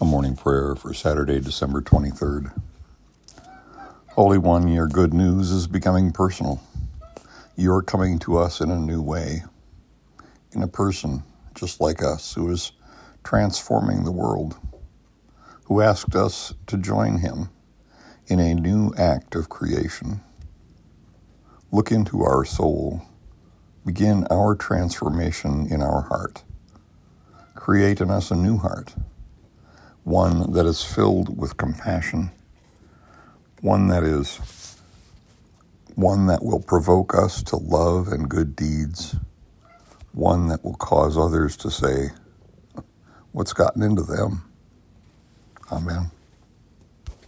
A morning prayer for Saturday, December 23rd. Holy One, your good news is becoming personal. You're coming to us in a new way, in a person just like us who is transforming the world, who asked us to join him in a new act of creation. Look into our soul, begin our transformation in our heart, create in us a new heart one that is filled with compassion, one that is one that will provoke us to love and good deeds, one that will cause others to say, What's gotten into them? Amen.